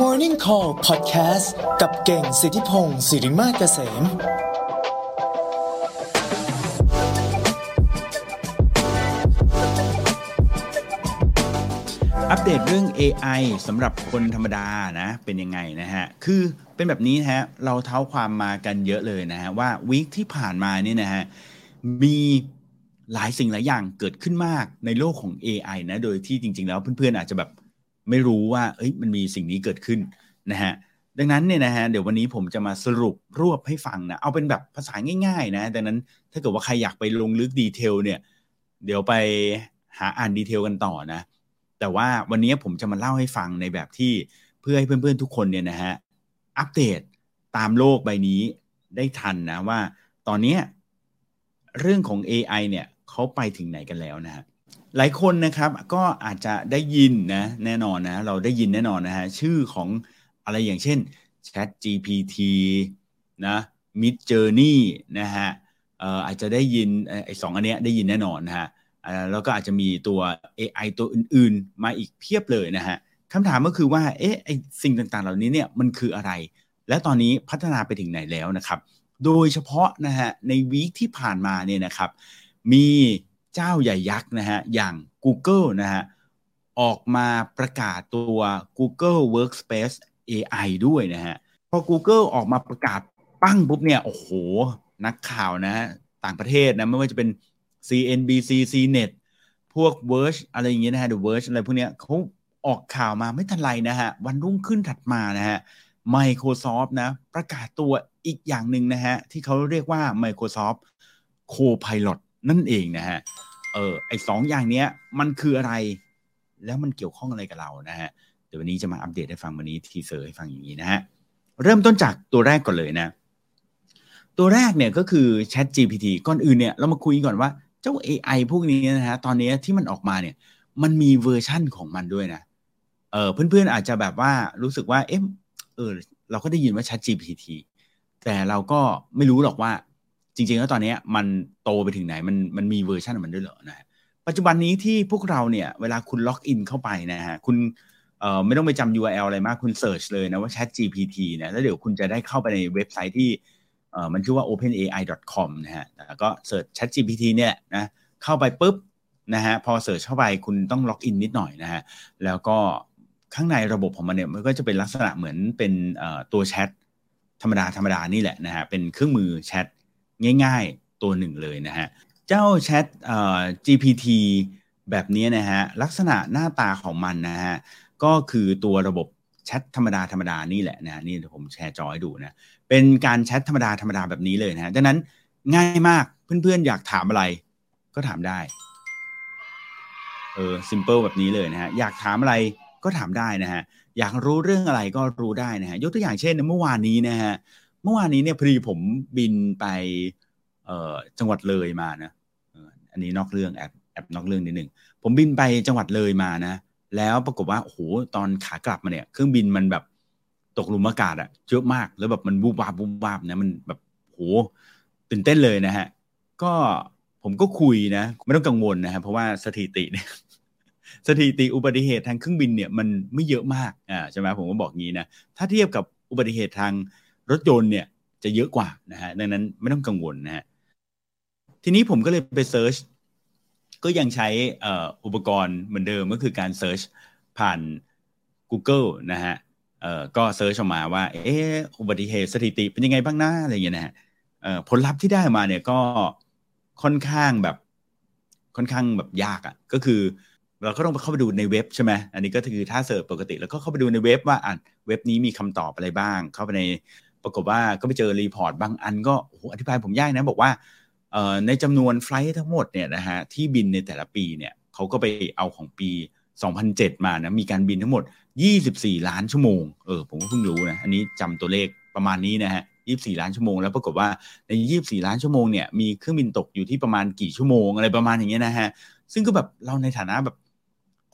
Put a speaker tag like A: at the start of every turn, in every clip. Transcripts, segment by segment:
A: Morning Call Podcast กับเก่งสิทธิพงศ์สิริมาเกษม
B: อัปเดตเรื่อง AI สำหรับคนธรรมดานะ เป็นยังไงนะฮะ คือเป็นแบบนี้ฮะ เราเท้าความมากันเยอะเลยนะฮะ ว่าวีคที่ผ่านมานี่นะฮะ มีหลายสิ่งหลายอย่างเกิดขึ้นมากในโลกของ AI นะ โดยที่จริง ๆ แล้วเพื่อนๆอาจจะแบบ ไม่รู้ว่าเอ้ยมันมีสิ่งนี้เกิดขึ้นนะฮะดังนั้นเนี่ยนะฮะเดี๋ยววันนี้ผมจะมาสรุปรวบให้ฟังนะเอาเป็นแบบภาษาง่ายๆนะดังนั้นถ้าเกิดว่าใครอยากไปลงลึกดีเทลเนี่ยเดี๋ยวไปหาอ่านดีเทลกันต่อนะ แต่ว่าวันนี้ผมจะมาเล่าให้ฟังในแบบที่เพื่อให้เพื่อนๆทุกคนเนี่ยนะฮะอัปเดตตามโลกใบนี้ได้ทันนะว่าตอนนี้เรื่องของ AI เนี่ยเขาไปถึงไหนกันแล้วนะฮะ หลายคนนะครับก็อาจจะได้ยินนะแน่นอนนะเราได้ยินแน่นอนนะฮะชื่อของอะไรอย่างเช่น Chat GPT นะ Mid Journey นะฮะเอ่ออาจจะได้ยินไอ้สองอันเนี้ยได้ยินแน่นอนนะฮะแล้วก็อาจจะมีตัว AI ตัวอื่นๆ มาอีกเพียบเลยนะฮะคำถามก็คือว่าเอ๊ะไอ้สิ่งต่างๆ เหล่านี้เนี่ยมันคืออะไร และตอนนี้พัฒนาไปถึงไหนแล้วนะครับ โดยเฉพาะนะฮะในวีคที่ผ่านมาเนี่ยนะครับมี เจ้าใหญ่ยักษ์นะฮะอย่าง Google นะฮะออกมาประกาศตัว Google Workspace AI ด้วยนะฮะพอ Google ออกมาประกาศปั้งปุ๊บเนี่ยโอ้โห นักข่าวนะต่างประเทศนะไม่ว่าจะเป็น CNBC CNET พวก Verge อะไรอย่างเงี้ยนะฮะ The Verge อะไรพวกเนี้ยเขาออกข่าวมาไม่ทันไรนะฮะ วันรุ่งขึ้นถัดมานะฮะ Microsoft นะ ประกาศตัวอีกอย่างหนึ่งนะฮะ ที่เขาเรียกว่า Microsoft Copilot นั่นเองนะฮะ AI สองอย่างเนี้ยมันคืออะไร แล้วมันเกี่ยวข้องอะไรกับเรานะฮะเดี๋ยววันนี้จะมาอัปเดตให้ฟังวันนี้ teaser ให้ฟังอย่างนี้นะฮะเริ่มต้นจากตัวแรกก่อนเลยนะ ตัวแรกเนี่ยก็คือ Chat GPT ก่อนอื่นเนี่ยเรามาคุยก่อนว่าเจ้า AI พวกนี้นะฮะตอนนี้ที่มันออกมาเนี่ยมันมีเวอร์ชั่นของมันด้วยนะเออเพื่อนๆอาจจะแบบว่ารู้สึกว่าเอ๊ะเออเราก็ได้ยินว่า Chat GPT แต่เราก็ไม่รู้หรอกว่า จริง ๆ แล้วตอนนี้มันโตไปถึงไหนมันมันมีเวอร์ชันของมันด้วยเหรอนะปัจจุบันนี้ที่พวกเราเนี่ยเวลาคุณล็อกอินเข้าไปนะฮะคุณเอ่อไม่ต้องไปจำ URL อะไรมากคุณ search เลยนะว่า Chat GPT นะแล้วเดี๋ยวคุณจะได้เข้าไปในเว็บไซต์ที่เอ่อมันชื่อว่า openai.com นะฮะแล้วก็ search Chat GPT เนี่ยนะเข้าไปปุ๊บนะฮะพอ search เข้าไปคุณต้องล็อกอินนิดหน่อยนะฮะแล้วก็ข้างในระบบของมันเนี่ยมันก็จะเป็นลักษณะเหมือนเป็นตัวแชทธรรมดาธรรมดานี่แหละนะฮะเป็นเครื่องมือแชท ง่ายๆตัวหนึ่งเลยนะฮะ เจ้าแชท GPT แบบนี้นะฮะ ลักษณะหน้าตาของมันนะฮะ ก็คือตัวระบบแชทธรรมดาธรรมดานี่แหละนะนี่ผมแชร์จอให้ดูนะ เป็นการแชทธรรมดาธรรมดาแบบนี้เลยนะฮะดังนั้นง่ายมากเพื่อนๆ อยากถามอะไร ก็ถามได้เออซิมเปิลแบบนี้เลยนะฮะอยากถามอะไรก็ถามได้นะฮะอยากรู้เรื่องอะไรก็รู้ได้นะฮะยกตัวอย่างเช่นเมื่อวานนี้นะฮะ เมื่อวานนี้เนี่ยพอดีผมบินไปเอ่อจังหวัดเลยมานะอันนี้นอกเรื่องแอบแอบนอกเรื่องนิดหนึ่งผมบินไปจังหวัดเลยมานะ แล้วปรากฏว่าโอ้โหตอนขากลับมาเนี่ย เครื่องบินมันแบบตกหลุมอากาศอะเยอะมากแล้วแบบมันบูบวาบบูบวาบนะมันแบบโหตื่นเต้นเลยนะฮะ ก็ผมก็คุยนะ ไม่ต้องกังวลนะฮะเพราะว่าสถิติเนี่ยสถิติอุบัติเหตุทางเครื่องบินเนี่ยมันไม่เยอะมากอ่าใช่ไหมผมก็บอกงี้นะถ้าเทียบกับอุบัติเหตุทาง รถยนต์เนี่ยจะเยอะกว่านะฮะดังนั้นไม่ต้องกังวลนะฮะทีนี้ผมก็เลยไป search ก็ยังใช้อุปกรณ์เหมือนเดิมก็คือการ search ผ่าน Google นะฮะก็ search ออกมาว่าเอออุบัติเหตุสถิติเป็นยังไงบ้างนะอะไรอย่างเงี้ยนะฮะผลลัพธ์ที่ได้มาเนี่ยก็ค่อนข้างแบบค่อนข้างแบบยากอะ่ะก็คือเราก็ต้องเข้าไปดูในเว็บใช่ไหมอันนี้ก็คือถ้า search ปกติ แล้วก็เข้าไปดูในเว็บว่าอ่านเว็บนี้มีคำตอบอะไรบ้าง เข้าไปใน ปรากฏว่าก็ไปเจอ report บางอันก็โอ้อธิบายผมยากนะ บอกว่าในจำนวน flight ทั้งหมดเนี่ยนะฮะที่บินในแต่ละปีเนี่ยเขาก็ไปเอาของปี 2007 มานะมีการบินทั้งหมด 24 ล้านชั่วโมงเออผมก็เพิ่งรู้นะอันนี้จำตัวเลขประมาณนี้นะฮะ24 ล้านชั่วโมงแล้วปรากฏว่าใน 24 ล้านชั่วโมงเนี่ยมีเครื่องบินตกอยู่ที่ประมาณกี่ชั่วโมงอะไรประมาณอย่างเงี้ยนะฮะซึ่งก็แบบเราในฐานะแบบ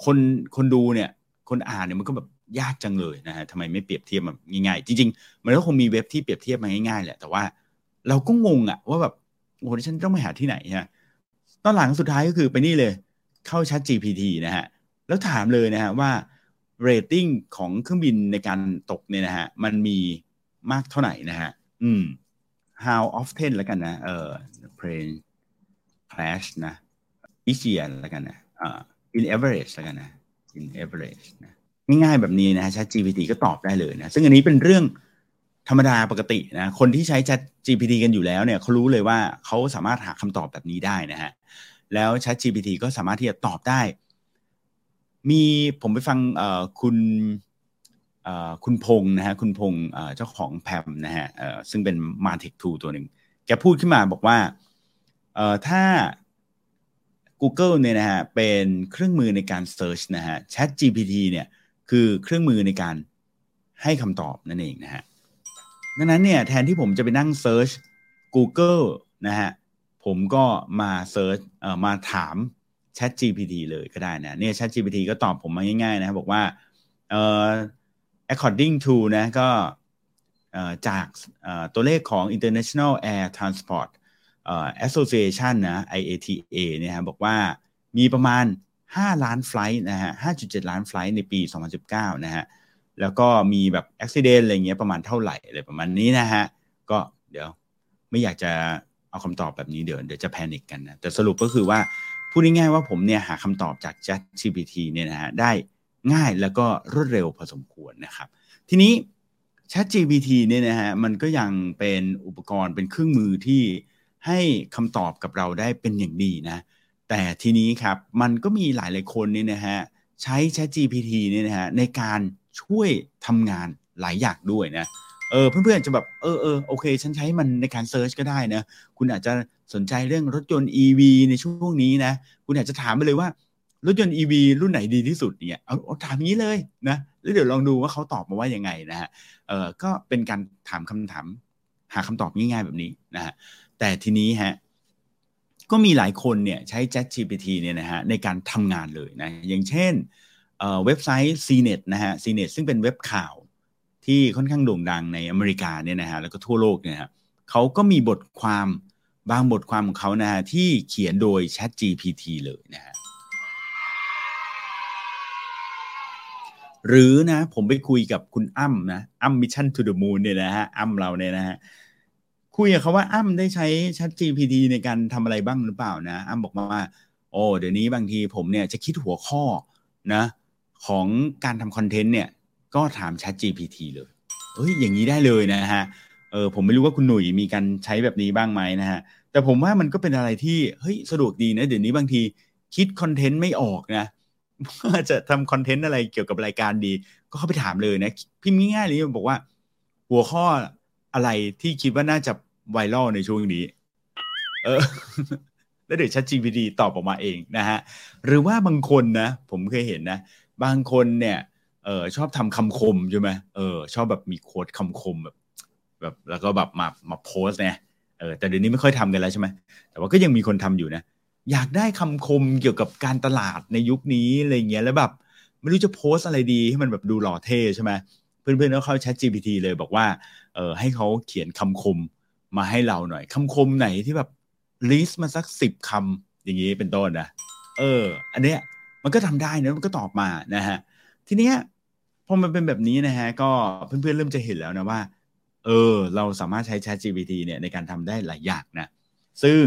B: คนคนดูเนี่ยคนอ่านเนี่ยมันก็แบบ ยากจังเลยนะฮะทำไมไม่เปรียบเทียบแบบง่ายๆ จริง ๆ มันก็คงมีเว็บที่เปรียบเทียบมาง่ายๆแหละ แต่ว่าเราก็งงอะว่าแบบโอ้โหฉันต้องไปหาที่ไหนฮะตอนหลังสุดท้ายก็คือไปนี่เลย เข้าชัด GPT นะฮะ แล้วถามเลยนะฮะว่าเรตติ้งของเครื่องบินในการตกเนี่ยนะฮะ มันมีมากเท่าไหร่นะฮะ อืม how often แล้วกันนะ เออ plane crash นะ each year แล้วกันนะอ่า in average แล้วกันนะ in average นะ ง่ายๆแบบนี้นะ Chat GPT ก็ตอบได้เลยนะ ซึ่งอันนี้เป็นเรื่องธรรมดาปกตินะ คนที่ใช้ Chat GPT กันอยู่แล้วเนี่ยเขารู้เลยว่าเขาสามารถหาคำตอบแบบนี้ได้นะฮะ แล้ว Chat GPT ก็สามารถที่จะตอบได้ มีผมไปฟังคุณคุณพงศ์นะฮะ คุณพงศ์เจ้าของแพมนะฮะซึ่งเป็น m a r t e c h 2ตัวหนึ่ง แกพูดขึ้นมาบอกว่าถ้า Google เนี่ยนะฮะเป็นเครื่องมือในการ Search นะฮะ Chat GPT เนี่ย คือเครื่องมือในการให้คำตอบนั่นเองนะฮะดังนั้นเนี่ยแทนที่ผมจะไปนั่ง Search Google นะฮะผมก็มา Search เอ่อมาถาม Chat GPT เลยก็ได้นะเนี่ย Chat GPT ก็ตอบผมมาง่ายๆนะบอกว่าเอ่อ according to นะก็จากตัวเลขของ International Air Transport Association นะ IATA เนี่ยฮะบอกว่ามีประมาณ 5 ล้านไฟล์นะฮะ 5.7 ล้านไฟล์ในปี 2019 นะฮะ แล้วก็มีแบบอุบิเหตุอะไรเงี้ยประมาณเท่าไหร่อะไรประมาณนี้นะฮะ ก็เดี๋ยวไม่อยากจะเอาคำตอบแบบนี้เดี๋ยวเดี๋ยวจะแพนิคกันนะ แต่สรุปก็คือว่าพูดง่ายๆว่าผมเนี่ยหาคำตอบจาก ChatGPT เนี่ยนะฮะได้ง่ายแล้วก็รวดเร็วพอสมควรนะครับ ทีนี้ ChatGPT เนี่ยนะฮะมันก็ยังเป็นอุปกรณ์เป็นเครื่องมือที่ให้คำตอบกับเราได้เป็นอย่างดีนะ แต่ทีนี้ครับมันก็มีหลายหลายคนเนี่ยนะฮะใช้ ChatGPT เนี่ยนะฮะในการช่วยทำงานหลายอย่างด้วยนะเออเพื่อนๆจะแบบเออเออโอเค ฉันใช้มันในการเซิร์ชก็ได้นะคุณอาจจะสนใจเรื่องรถยนต์ EV ในช่วงนี้นะคุณอาจจะถามไปเลยว่ารถยนต์ EV รุ่นไหนดีที่สุดเนี่ยเอาเอาถามงี้เลยนะแล้วเดี๋ยวลองดูว่าเขาตอบมาว่ายังไงนะฮะเออก็เป็นการถามคำถามหาคำตอบง่ายๆแบบนี้นะฮะแต่ทีนี้ฮะ ก็มีหลายคนเนี่ยใช้ ChatGPT เนี่ยนะฮะในการทำงานเลยนะอย่างเช่นเว็บไซต์ CNET นะฮะ CNET ซึ่งเป็นเว็บข่าวที่ค่อนข้างโด่งดังในอเมริกาเนี่ยนะฮะแล้วก็ทั่วโลกเนี่ยฮะเขาก็มีบทความบางบทความของเขานะฮะที่เขียนโดย ChatGPT เลยนะฮะหรือนะผมไปคุยกับคุณอ้ำนะอ้ำ Mission To The Moon เนี่ยนะฮะอ้ำเราเนี่ยนะฮะ คุยกับเขาว่าอ้ำได้ใช้ Chat GPT ในการทำอะไรบ้างหรือเปล่านะ อ้ำบอกมาว่า โอ้เดี๋ยวนี้บางทีผมเนี่ยจะคิดหัวข้อนะของการทำคอนเทนต์เนี่ย ก็ถาม Chat GPT เลยเฮ้ยอย่างนี้ได้เลยนะฮะเออผมไม่รู้ว่าคุณหนุ่ยมีการใช้แบบนี้บ้างไหมนะฮะแต่ผมว่ามันก็เป็นอะไรที่เฮ้ยสะดวกดีนะเดี๋ยวนี้บางทีคิดคอนเทนต์ไม่ออกนะว่าจะทำคอนเทนต์อะไรเกี่ยวกับรายการดี ก็เข้าไปถามเลยนะพิมพ์ง่ายๆเลยบอกว่า หัวข้ออะไรที่คิดว่าน่าจะ ไวรัลในช่วงนี้ เออ แล้วเดี๋ยว ChatGPT ตอบออกมาเองนะฮะ หรือว่าบางคนนะ ผมเคยเห็นนะ บางคนเนี่ยเออชอบทำคำคมใช่ไหมเออ ชอบแบบมีโค้ดคำคมแบบ แบบ แล้วก็แบบมามาโพสเนี่ยเออแต่เดี๋ยวนี้ไม่ค่อยทำกันแล้วใช่ไหมแต่ว่าก็ยังมีคนทำอยู่นะอยากได้คำคมเกี่ยวกับการตลาดในยุคนี้อะไรเงี้ยแล้วแบบไม่รู้จะโพสอะไรดีให้มันแบบดูหล่อเท่ใช่ไหมเพื่อนๆก็เข้า Chat GPT เลยบอกว่าเออให้เขาเขียนคำคม มาให้เราหน่อยคำคมไหนที่แบบลิสต์มาสักสิบคำอย่างนี้เป็นต้นนะเออ อันเนี้ยมันก็ทำได้นะมันก็ตอบมานะฮะทีเนี้ยพอมันเป็นแบบนี้นะฮะก็เพื่อนๆเริ่มจะเห็นแล้วนะว่า เออ เราสามารถใช้ Chat GPT เนี่ยในการทำได้หลายอย่างนะซึ่ง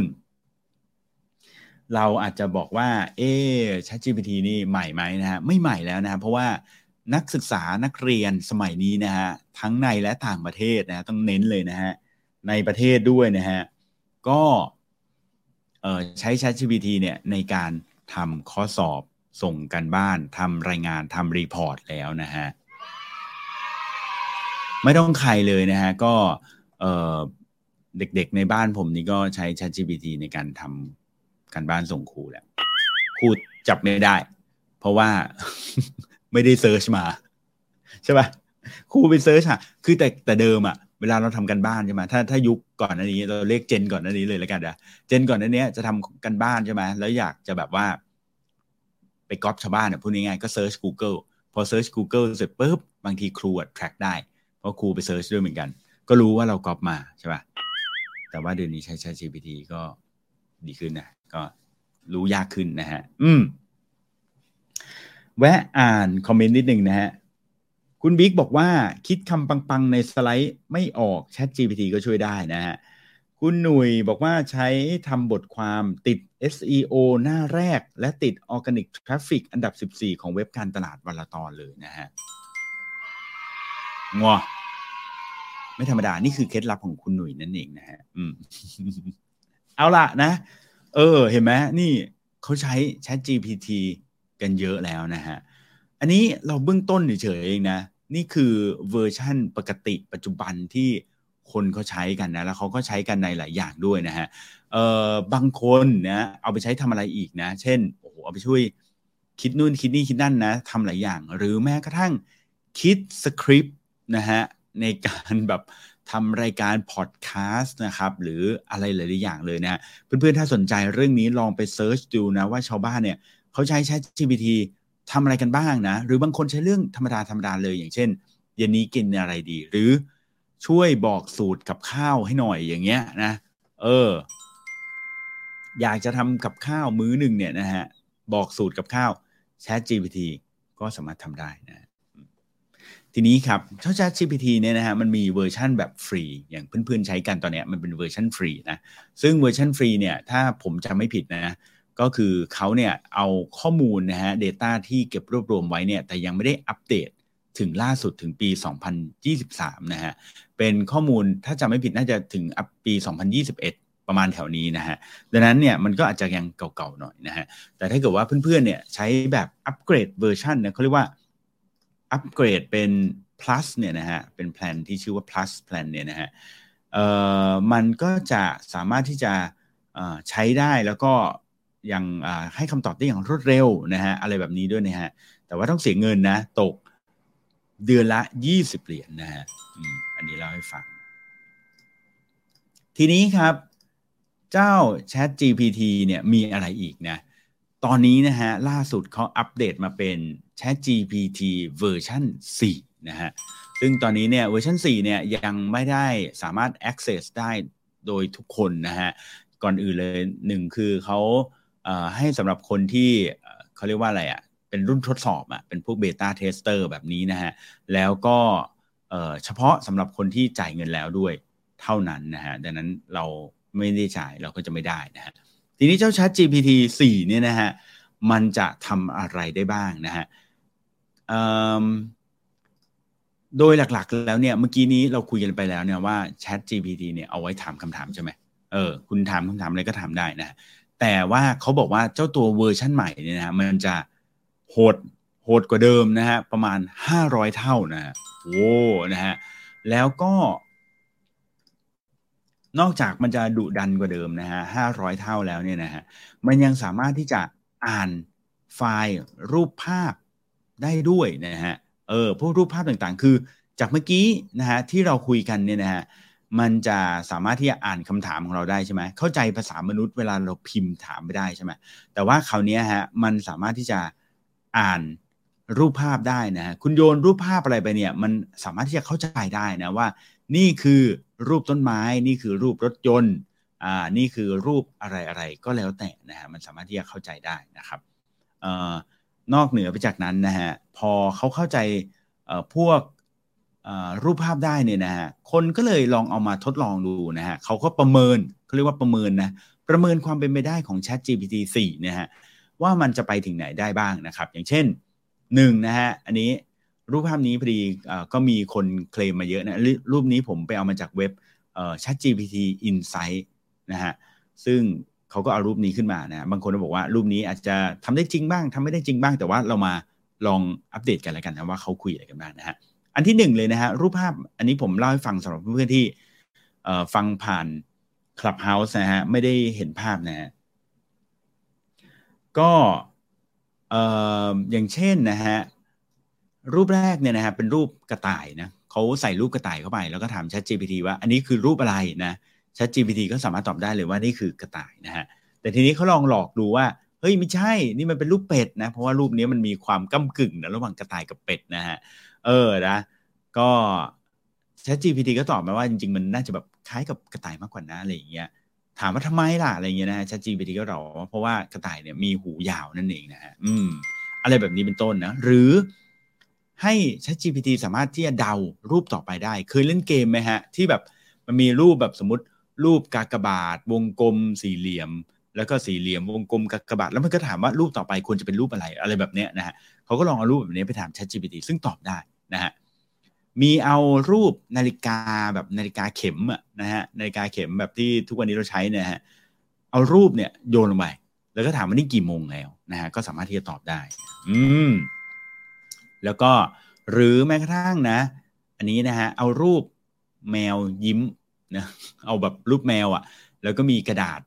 B: เราอาจจะบอกว่า เอ๊ ChatGPT นี่ใหม่ไหมนะฮะไม่ใหม่แล้วนะเพราะว่านักศึกษานักเรียนสมัยนี้นะฮะทั้งในและต่างประเทศนะต้องเน้นเลยนะฮะ ในประเทศด้วยนะฮะ ก็ใช้ ChatGPT เนี่ยในการทำข้อสอบส่งการบ้านทำรายงานทำ report แล้วนะฮะ ไม่ต้องใครเลยนะฮะ ก็เด็กๆในบ้านผมนี่ก็ใช้ ChatGPT ในการทำการบ้านส่งครูแหละครูจับไม่ได้ เพราะว่าไม่ได้ search มา ใช่ปะครูไป search อะคือแต่แต่เดิมอะ เวลาเราทำการบ้านใช่ไหมถ้าถ้ายุคก่อนอันนี้เราเรียก gen ก่อนอันนี้เลยแล้วกันนะgen ก่อนอันนี้จะทำการบ้านใช่ไหมแล้วอยากจะแบบว่า ไปก๊อปชาวบ้านเนี่ยพูดง่ายๆก็เซิร์ช Google พอเซิร์ช Google เสร็จปุ๊บบางทีครูอะ track ได้ เพราะครูไป search ด้วยเหมือนกัน ก็รู้ว่าเราก๊อปมาใช่ป่ะแต่ว่าเดี๋ยวนี้ใช้ใช้ GPT ก็ดีขึ้นนะก็รู้ยากขึ้นนะฮะ อืม แวะอ่านคอมเมนต์นิดหนึ่งนะฮะ คุณบิ๊กบอกว่าคิดคำปังๆ ในสไลด์ไม่ออก Chat GPT ก็ช่วยได้นะฮะ คุณหนุ่ยบอกว่าใช้ทำบทความติด SEO หน้าแรก และติด Organic Traffic อันดับ 14 ของเว็บการตลาดวันละตอนเลยนะฮะงอไม่ธรรมดา นี่คือเคล็ดลับของคุณหนุ่ยนั่นเองนะฮะอืมเอาละนะ เออ เห็นไหมนี่เขาใช้ Chat GPT กันเยอะแล้วนะฮะ อันนี้เราเบื้องต้นเฉยๆเองนะ นี่คือเวอร์ชั่นปกติปัจจุบันที่คนเขาใช้กันนะ แล้วเขาก็ใช้กันในหลายอย่างด้วยนะฮะเอ่อบางคนนะเอาไปใช้ทำอะไรอีกนะ เช่นโอ้โหเอาไปช่วยคิดนู่นคิดนี่คิดนั่นนะทำหลายอย่าง หรือแม้กระทั่งคิดสคริปต์นะฮะในการแบบทำรายการพอดแคสต์นะครับหรืออะไรหลายๆอย่างเลยนะเพื่อนๆถ้าสนใจเรื่องนี้ลองไป search ดูนะว่าชาวบ้านเนี่ยเขาใช้ Chat GPT ทำอะไรกันบ้างนะ หรือบางคนใช้เรื่องธรรมดาธรรมดาเลย อย่างเช่น เย็นนี้กินอะไรดี หรือช่วยบอกสูตรกับข้าวให้หน่อยอย่างเงี้ยนะ เออ อยากจะทำกับข้าวมื้อหนึ่งเนี่ยนะฮะ บอกสูตรกับข้าว Chat GPT ก็สามารถทำได้นะ ทีนี้ครับเจ้า Chat GPT เนี่ยนะฮะมันมีเวอร์ชั่นแบบฟรี อย่างเพื่อนๆใช้กันตอนเนี้ยมันเป็นเวอร์ชันฟรีนะ ซึ่งเวอร์ชันฟรีเนี่ย ถ้าผมจำไม่ผิดนะ ก็คือเขาเนี่ยเอาข้อมูลนะฮะ Data ที่เก็บรวบรวมไว้เนี่ย แต่ยังไม่ได้อัปเดตถึงล่าสุดถึงปี 2023 นะฮะ เป็นข้อมูลถ้าจำไม่ผิดน่าจะถึงปี 2021 ประมาณแถวนี้นะฮะ ดังนั้นเนี่ยมันก็อาจจะยังเก่าๆหน่อยนะฮะ แต่ถ้าเกิดว่าเพื่อนๆเนี่ยใช้แบบอัปเกรดเวอร์ชันเนี่ยเขาเรียกว่าอัปเกรดเป็น plus เนี่ยนะฮะ เป็นแพลนที่ชื่อว่า plus plan เนี่ยนะฮะ เอ่อ มันก็จะสามารถที่จะใช้ได้แล้วก็ ยังให้คำตอบได้อย่างรวดเร็วนะฮะอะไรแบบนี้ด้วยนะฮะแต่ว่าต้องเสียเงินนะ ตกเดือนละ 20 เหรียญนนะฮะอันนี้เล่าให้ฟัง ทีนี้ครับ เจ้า Chat GPT เนี่ยมีอะไรอีกนะ ตอนนี้นะฮะล่าสุดเขาอัปเดตมาเป็น Chat GPT เวอร์ชัน4นะฮะซึ่งตอนนี้เนี่ยเวอร์ชัน4เนี่ยยังไม่ได้สามารถ access ได้โดยทุกคนนะฮะ ก่อนอื่นเลยหนึ่งคือเขา ให้สำหรับคนที่เขาเรียกว่าอะไรอะ่ะเป็นรุ่นทดสอบอะ่ะเป็นพวก beta tester แบบนี้นะฮะ แล้วก็เฉพาะสำหรับคนที่จ่ายเงินแล้วด้วยเท่านั้นนะฮะ ดังนั้นเราไม่ได้จ่ายเราก็จะไม่ได้นะฮะ ทีนี้เจ้า Chat GPT 4เนี่ยนะฮะ มันจะทำอะไรได้บ้างนะฮะโดยหลักๆ แล้วเนี่ยเมื่อกี้นี้เราคุยกันไปแล้วเนี่ยว่า Chat GPT เนี่ยเอาไว้ถามคำถามใช่ไหมเออคุณถามคำถามอะไรก็ถามได้นะ แต่ว่าเขาบอกว่าเจ้าตัวเวอร์ชั่นใหม่เนี่ยนะมันจะโหดโหดกว่าเดิมนะฮะประมาณ 500 เท่านะฮะโอ้นะฮะแล้วก็ นอกจากมันจะดุดันกว่าเดิมนะฮะ500เท่าแล้วเนี่ยนะฮะมันยังสามารถที่จะอ่านไฟล์รูปภาพได้ด้วยนะฮะเออพวกรูปภาพต่างๆ คือจากเมื่อกี้นะฮะที่เราคุยกันเนี่ยนะฮะ มันจะสามารถที่จะอ่านคำถามของเราได้ใช่ไหมเข้าใจภาษามนุษย์เวลาเราพิมพ์ถามไม่ได้ใช่ไหมแต่ว่าคราวนี้ฮะมันสามารถที่จะอ่านรูปภาพได้นะฮะคุณโยนรูปภาพอะไรไปเนี่ยมันสามารถที่จะเข้าใจได้นะว่า นี่คือรูปต้นไม้ นี่คือรูปรถยนต์อ่านี่คือรูปอะไรอะไรก็แล้วแต่นะฮะมันสามารถที่จะเข้าใจได้นะครับเอ่อนอกเหนือไปจากนั้นนะฮะพอเขาเข้าใจเอ่อพวก รูปภาพได้เนี่ยนะฮะคนก็เลยลองเอามาทดลองดูนะฮะเขาก็ประเมินเขาเรียกว่าประเมินนะประเมินความเป็นไปได้ของ Chat GPT 4นะฮะว่ามันจะไปถึงไหนได้บ้างนะครับ อย่างเช่นหนึ่งนะฮะอันนี้รูปภาพนี้พอดีก็มีคนเคลมมาเยอะนะรูปนี้ผมไปเอามาจากเว็บ ChatGPT Insight นะฮะซึ่งเขาก็เอารูปนี้ขึ้นมานะบางคนก็บอกว่ารูปนี้อาจจะทำได้จริงบ้างทำไม่ได้จริงบ้าง แต่ว่าเรามาลองอัปเดตกันแล้วกันนะว่าเขาคุยอะไรกันบ้างนะฮะ อันที่หนึ่งเลยนะฮะรูปภาพอันนี้ผมเล่าให้ฟังสำหรับเพื่อนๆที่ฟังผ่าน Clubhouse นะฮะไม่ได้เห็นภาพนะฮะก็อย่างเช่นนะฮะรูปแรกเนี่ยนะฮะเป็นรูปกระต่ายนะเขาใส่รูปกระต่ายเข้าไป แล้วก็ถาม Chat GPT ว่าอันนี้คือรูปอะไรนะ Chat GPT ก็สามารถตอบได้เลยว่านี่คือกระต่ายนะฮะแต่ทีนี้เขาลองหลอกดูว่าเฮ้ยไม่ใช่ นี่มันเป็นรูปเป็ดนะเพราะว่ารูปนี้มันมีความก้ากึ่งนะระหว่างกระต่ายกับเป็ดนะฮะ เออนะก็ Chat GPT ก็ตอบมาว่าจริงๆ มันน่าจะแบบคล้ายกับกระต่ายมากกว่านะอะไรอย่างเงี้ยถามว่าทำไมล่ะอะไรเงี้ยนะฮะ ChatGPT ก็ตอบว่าเพราะว่ากระต่ายเนี่ยมีหูยาวนั่นเองนะฮะอืม อะไรแบบนี้เป็นต้นนะ หรือให้ ChatGPT สามารถที่จะเดารูปต่อไปได้ เคยเล่นเกมไหมฮะ ที่แบบมันมีรูปแบบสมมติรูปกากบาท วงกลม สี่เหลี่ยม แล้วก็สี่เหลี่ยมวงกลมกากบาทแล้วมันก็ถามว่ารูปต่อไปควรจะเป็นรูปอะไร อะไรแบบเนี้ยนะฮะ เขาก็ลองเอารูปแบบนี้ไปถาม ChatGPT ซึ่งตอบได้นะฮะมีเอารูปนาฬิกาแบบนาฬิกาเข็มอะนะฮะนาฬิกาเข็มแบบที่ทุกวันนี้เราใช้นะฮะเอารูปเนี่ยโยนลงไปแล้วก็ถามว่านี่กี่โมงแล้วนะฮะก็สามารถที่จะตอบได้ อืม แล้วก็หรือแม้กระทั่งนะ อันนี้นะฮะเอารูปแมวยิ้มนะเอาแบบรูปแมวอะ่ะ แล้วก็มีกระดาษ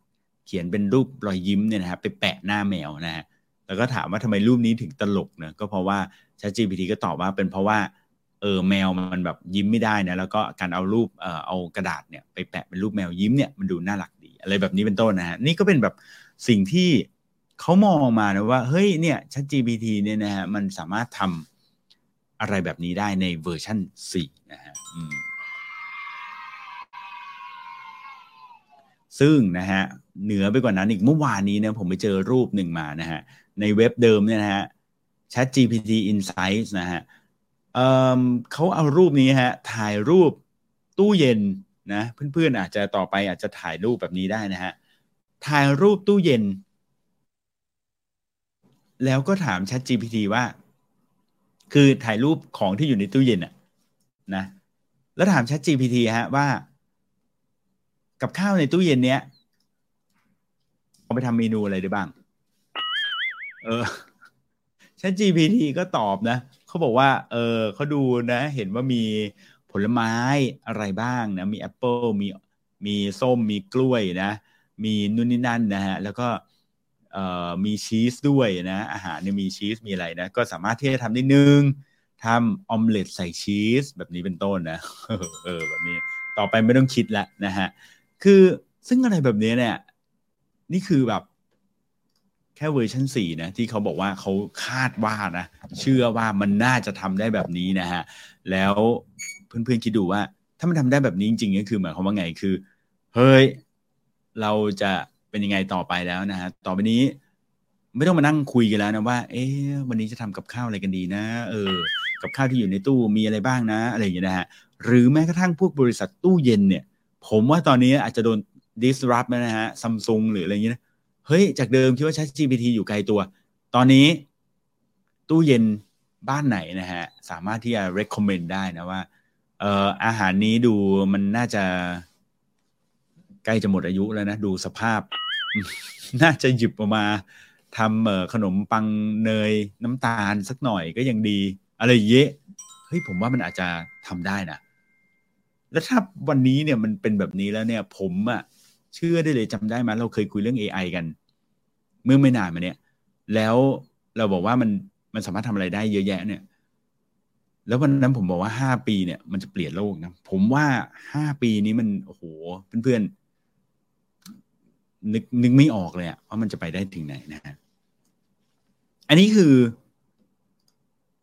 B: เขียนเป็นรูปรอยยิ้มเนี่ยนะฮะไปแปะหน้าแมวนะฮะ แล้วก็ถามว่าทำไมรูปนี้ถึงตลกนะก็เพราะว่า ChatGPT ก็ตอบว่าเป็นเพราะว่าเออแมวมันแบบยิ้มไม่ได้นะแล้วก็การเอารูปเอ่อเอากระดาษเนี่ยไปแปะเป็นรูปแมวยิ้มเนี่ยมันดูน่ารักดี อะไรแบบนี้เป็นต้นนะฮะนี่ก็เป็นแบบสิ่งที่เขามองมานะว่าเฮ้ยเนี่ย ChatGPT เนี่ยนะฮะมันสามารถทำอะไรแบบนี้ได้ในเวอร์ชัน4 นะฮะซึ่งนะฮะ เหนือไปกว่านั้นอีกเมื่อวานนี้เนี่ยผมไปเจอรูปหนึ่งมานะฮะในเว็บเดิมเนี่ยนะฮะ Chat GPT Insights นะฮะเเขาเอารูปนี้ฮะถ่ายรูปตู้เย็นนะเพื่อนๆอาจจะต่อไปอาจจะถ่ายรูปแบบนี้ได้นะฮะถ่ายรูปตู้เย็น แล้วก็ถาม Chat GPT ว่า คือถ่ายรูปของที่อยู่ในตู้เย็นอะนะแล้วถาม Chat GPT ฮะว่า กับข้าวในตู้เย็นเนี้ย ไปทำเมนูอะไรได้บ้าง เออ Chat GPT ก็ตอบนะเขาบอกว่า เออเขาดูนะ เห็นว่ามีผลไม้อะไรบ้างนะ มีแอปเปิลมีมีส้มมีกล้วยนะ มีนู่นนี่นั่นนะฮะ แล้วก็เอ่อมีชีสด้วยนะ อาหารเนี่ยมีชีสมีอะไรนะ ก็สามารถที่จะทำได้หนึ่งทำออมเล็ตใส่ชีสแบบนี้เป็นต้นนะเออแบบนี้ ต่อไปไม่ต้องคิดล้วนะฮะ คือซึ่งอะไรแบบนี้เนี่ย นี่คือแบบ แค่เวอร์ชัน4นะที่เขาบอกว่าเขาคาดว่านะเชื่อว่ามันน่าจะทำได้แบบนี้นะฮะ แล้วเพื่อนๆคิดดูว่า ถ้ามันทำได้แบบนี้จริงๆก็คือหมายความว่าไงคือ เฮ้ย เราจะเป็นยังไงต่อไปแล้วนะฮะต่อไปนี้ไม่ต้องมานั่งคุยกันแล้วนะว่า เอ๊ะวันนี้จะทำกับข้าวอะไรกันดีนะ เออ กับข้าวที่อยู่ในตู้มีอะไรบ้างนะ อะไรอย่างเงี้ยนะฮะ หรือแม้กระทั่งพวกบริษัทตู้เย็นเนี่ย ผมว่าตอนนี้อาจจะโดน disrupt นะฮะซัมซุงหรืออะไรอย่างเงี้ยเฮ้ย จากเดิมคิดว่า ChatGPT อยู่ไกลตัว ตอนนี้ตู้เย็นบ้านไหนนะฮะ สามารถที่จะ recommend ได้นะว่าเอ่ออาหารนี้ดูมันน่าจะใกล้จะหมดอายุแล้วนะ ดูสภาพ น่าจะหยิบออกมาทำขนมปังเนยน้ำตาลสักหน่อยก็ยังดี อะไรเยอะเฮ้ยผมว่ามันอาจจะทำได้นะแล้วถ้าวันนี้เนี่ยมันเป็นแบบนี้แล้วเนี่ย ผมอะ เชื่อได้เลยจำได้ไหมเราเคยคุยเรื่อง AI กัน เมื่อไม่นานมาเนี้ยแล้วเราบอกว่ามันมันสามารถทำอะไรได้เยอะแยะเนี่ย แล้ววันนั้นผมบอกว่าห้าปีเนี่ยมันจะเปลี่ยนโลกนะ ผมว่าห้าปีนี้มันโอ้โหเพื่อนๆนึกนึกไม่ออกเลยอะว่ามันจะไปได้ถึงไหนนะฮะอันนี้คือ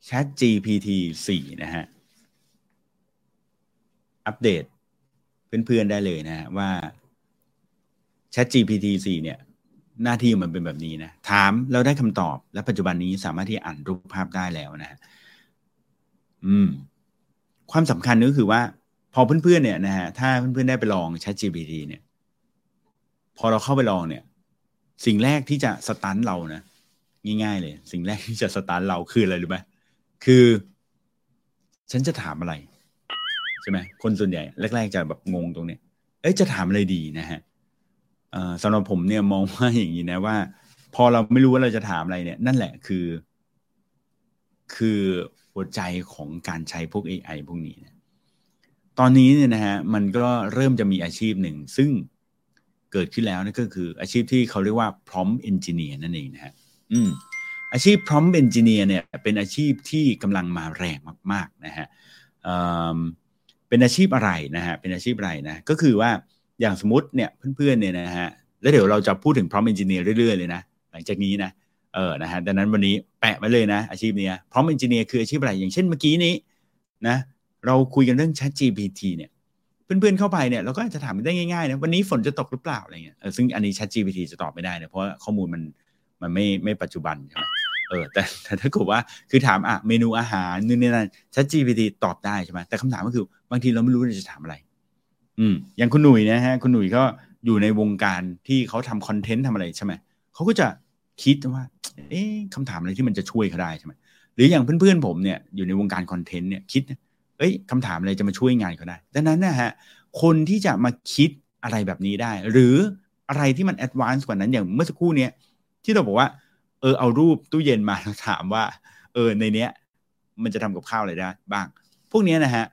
B: Chat GPT 4 นะฮะ อัปเดตเพื่อนๆได้เลยนะฮะว่า Chat GPT 4เนี่ยหน้าที่มันเป็นแบบนี้นะถามแล้วได้คำตอบ และปัจจุบันนี้สามารถที่อ่านรูปภาพได้แล้วนะฮะอืม ความสำคัญก็คือว่า พอเพื่อนๆเนี่ยนะฮะถ้าเพื่อนๆได้ไปลอง Chat GPT เนี่ย พอเราเข้าไปลองเนี่ย สิ่งแรกที่จะสตันเรานะง่ายๆเลย สิ่งแรกที่จะสตาร์ทเราคืออะไรรู้ไหมคือ ฉันจะถามอะไร ใช่ไหมคนส่วนใหญ่แรก ๆ จะแบบงงตรงเนี้ยเอ้ยจะถามอะไรดีนะฮะ สำหรับผมเนี่ยมองว่าอย่างนี้นะว่า พอเราไม่รู้ว่าเราจะถามอะไรเนี่ย นั่นแหละคือ คือหัวใจของการใช้พวก AI พวกนี้นะตอนนี้เนี่ยนะฮะมันก็เริ่มจะมีอาชีพหนึ่ง ซึ่งเกิดขึ้นแล้วนั่นก็คือ อาชีพที่เขาเรียกว่า prompt engineer นั่นเองนะฮะอืมอาชีพ prompt engineer เนี่ยเป็นอาชีพที่กำลังมาแรงมาก ๆ นะฮะเป็นอาชีพอะไรนะฮะเป็นอาชีพอะไรนะก็คือว่า อย่างสมมติเนี่ยเพื่อนๆเนี่ยนะฮะแล้วเดี๋ยวเราจะพูดถึง prompt engineer เรื่อยๆเลยนะหลังจากนี้นะเออนะฮะดังนั้นวันนี้แปะไว้เลยนะ อาชีพเนี้ prompt engineer คืออาชีพอะไรอย่างเช่นเมื่อกี้นี้นะเราคุยกันเรื่อง chat GPT เนี่ยเพื่อนๆเข้าไปเนี่ยเราก็อาจจะถามได้ง่ายๆนะวันนี้ฝนจะตกหรือเปล่าอะไรเงี้ยซึ่งอันนี้ chat GPT จะตอบไม่ได้นะเพราะข้อมูลมันมันไม่ไม่ปัจจุบันใช่ไหมเออแต่แต่ถ้าเกิดว่าคือถามอะเมนูอาหารนู่นนี่นั่น Chat GPT ตอบได้ใช่ไหมแต่คำถามก็คือบางทีเราไม่รู้จะถามอะไร อืมอย่างคุณหนุ่ยนะฮะคุณหนุ่ยก็อยู่ในวงการที่เขาทำคอนเทนต์ทำอะไรใช่ไหมเขาก็จะคิดว่า เอ๊ะคำถามอะไรที่มันจะช่วยเขาได้ใช่ไหมหรืออย่างเพื่อนๆผมเนี่ยอยู่ในวงการคอนเทนต์เนี่ยคิดเอ้ยคำถามอะไรจะมาช่วยงานเขาได้ดังนั้นนะฮะคนที่จะมาคิดอะไรแบบนี้ได้ หรืออะไรที่มัน advance กว่านั้นอย่างเมื่อสักครู่เนี้ยที่เราบอกว่า เออเอารูปตู้เย็นมาถามว่า เออในเนี้ย มันจะทำกับข้าวอะไรได้บ้าง พวกนี้นะฮะ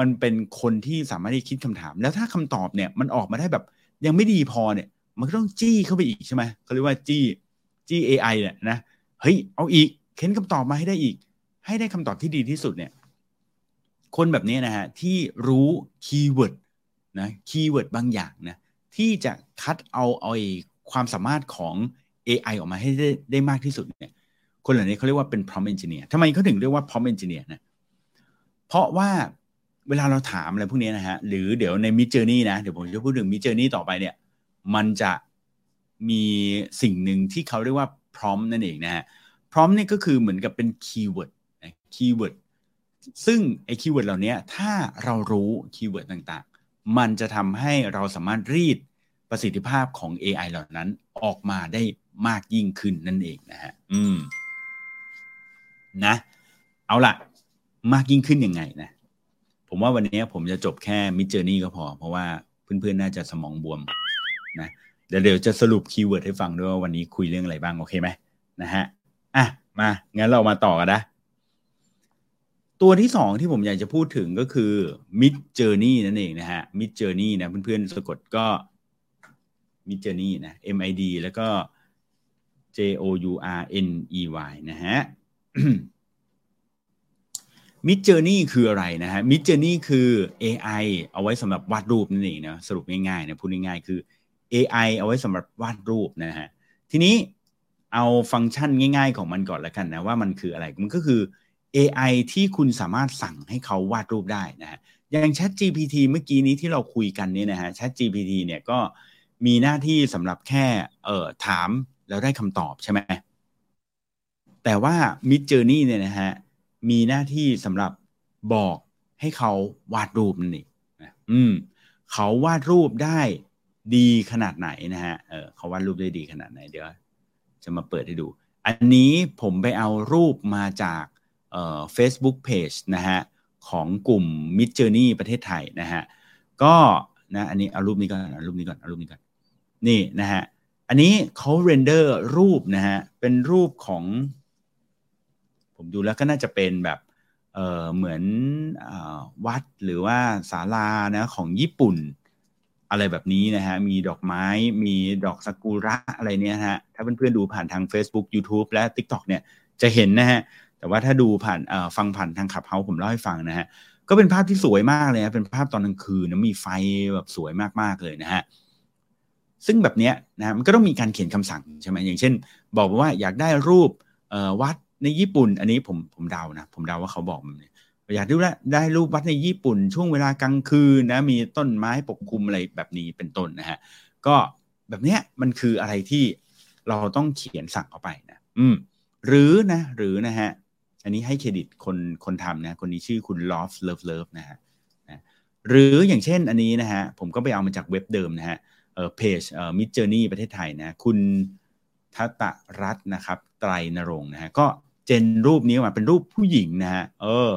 B: มันเป็นคนที่สามารถที่คิดคำถาม แล้วถ้าคำตอบเนี่ยมันออกมาได้แบบยังไม่ดีพอเนี่ย มันก็ต้องจี้เข้าไปอีกใช่ไหมเขาเรียกว่าจี้จี้ AI เนี่ยนะเฮ้ยเอาอีกเค้นคำตอบมาให้ได้อีก ให้ได้คำตอบที่ดีที่สุดเนี่ย คนแบบนี้นะฮะที่รู้ keyword นะ keyword บางอย่างนะที่จะคัดเอาเอาความสามารถของ AI ออกมาให้ได้ได้มากที่สุดเนี่ย คนเหล่านี้เขาเรียกว่าเป็น prompt engineer ทำไมเขาถึงเรียกว่า prompt engineer นะ เพราะว่า เวลาเราถามอะไรพวกนี้นะฮะหรือเดี๋ยวใน Mid Journey นะเดี๋ยวผมจะพูดถึง Mid Journey ต่อไปเนี่ย มันจะมีสิ่งหนึ่งที่เขาเรียกว่า prompt นั่นเองนะฮะ prompt นี่ก็คือเหมือนกับเป็น keyword นะ keyword ซึ่งไอ้ keyword เหล่านี้ถ้าเรารู้ keyword ต่างๆ มันจะทำให้เราสามารถรีดประสิทธิภาพของ AI เหล่านั้นออกมาได้มากยิ่งขึ้นนั่นเองนะฮะ อืม นะ เอาละมากยิ่งขึ้นยังไงนะ ผมว่าวันนี้ผมจะจบแค่ Midjourney ก็พอ เพราะว่าเพื่อนๆ น่าจะสมองบวมนะเดี๋ยวเดี๋ยวจะสรุป keyword ให้ฟังด้วยว่าวันนี้คุยเรื่องอะไรบ้าง โอเคไหมนะฮะอะมางั้นเรามาต่อกันนะ ตัวที่สองที่ผมอยากจะพูดถึงก็คือ Mid Journey นั่นเองนะฮะ Mid Journey นะเพื่อนๆสะกดก็ Mid Journey นะ M I D แล้วก็ J O U R N E Y นะฮะ Mid Journey คืออะไรนะฮะ Mid Journey คือ AI เอาไว้สำหรับวาดรูปนั่นเองนะสรุปง่ายๆนะพูดง่ายๆคือ AI เอาไว้สำหรับวาดรูปนะฮะทีนี้เอาฟังก์ชันง่าย ๆ ของมันก่อนแล้วกันนะว่ามันคืออะไรมันก็คือ AI ที่คุณสามารถสั่งให้เขาวาดรูปได้นะฮะอย่าง Chat GPT เมื่อกี้นี้ที่เราคุยกันเนี่ยนะฮะ Chat GPT เนี่ยก็มีหน้าที่สำหรับแค่เอ่อถามแล้วได้คำตอบใช่ไหมแต่ว่า Mid Journey เนี่ยนะฮะ มีหน้าที่สำหรับบอกให้เขาวาดรูปนั่นเองอืมเขาวาดรูปได้ดีขนาดไหนนะฮะเออเขาวาดรูปได้ดีขนาดไหนเดี๋ยวจะมาเปิดให้ดู อันนี้ผมไปเอารูปมาจากเอ่อ Facebook Page นะฮะของกลุ่ม Mid Journey ประเทศไทยนะฮะก็นะอันนี้เอารูปนี้ก่อนเอารูปนี้ก่อนเอารูปนี้ก่อนนี่นะฮะอันนี้เขาเรนเดอร์รูปนะฮะเป็นรูปของ ผมดูแล้วก็น่าจะเป็นแบบเออเหมือนอวัดหรือว่าศาลานะของญี่ปุ่น อะไรแบบนี้นะฮะ มีดอกไม้มีดอกซากุระอะไรเนี่ยฮะ ถ้าเพื่อนๆดูผ่านทาง Facebook YouTube และ TikTok เนี่ยจะเห็นนะฮะ แต่ว่าถ้าดูผ่านฟังผ่านทางขับเฮาผมเล่าให้ฟังนะฮะ ก็เป็นภาพที่สวยมากเลยนะเป็นภาพตอนกลางคืนนะมีไฟแบบสวยมากๆเลยนะฮะซึ่งแบบเนี้ยนะมันก็ต้องมีการเขียนคำสั่งใช่ไหมอย่างเช่น บอกว่าอยากได้รูปวัด ในญี่ปุ่น อันนี้ผมผมเดานะ ผมเดาว่าเขาบอกแบบนี้อยากดูแลได้รูปวัดในญี่ปุ่น ช่วงเวลากลางคืนนะมีต้นไม้ปกคลุมอะไรแบบนี้เป็นต้นนะฮะก็แบบเนี้ยมันคืออะไรที่เราต้องเขียนสั่งเข้าไปนะอืม หรือนะ หรือนะฮะ อันนี้ให้เครดิตคนคนทำนะ คนนี้ชื่อคุณ Love Love Love นะฮะนะหรืออย่างเช่นอันนี้นะฮะ ผมก็ไปเอามาจากเว็บเดิมนะฮะเอ่อเพจเอ่อ Mid Journey ประเทศไทยนะ คุณทัตรัตน์นะครับ ไตรนรงค์นะฮะ ก็ เจนรูปนี้มาเป็นรูปผู้หญิงนะฮะเออ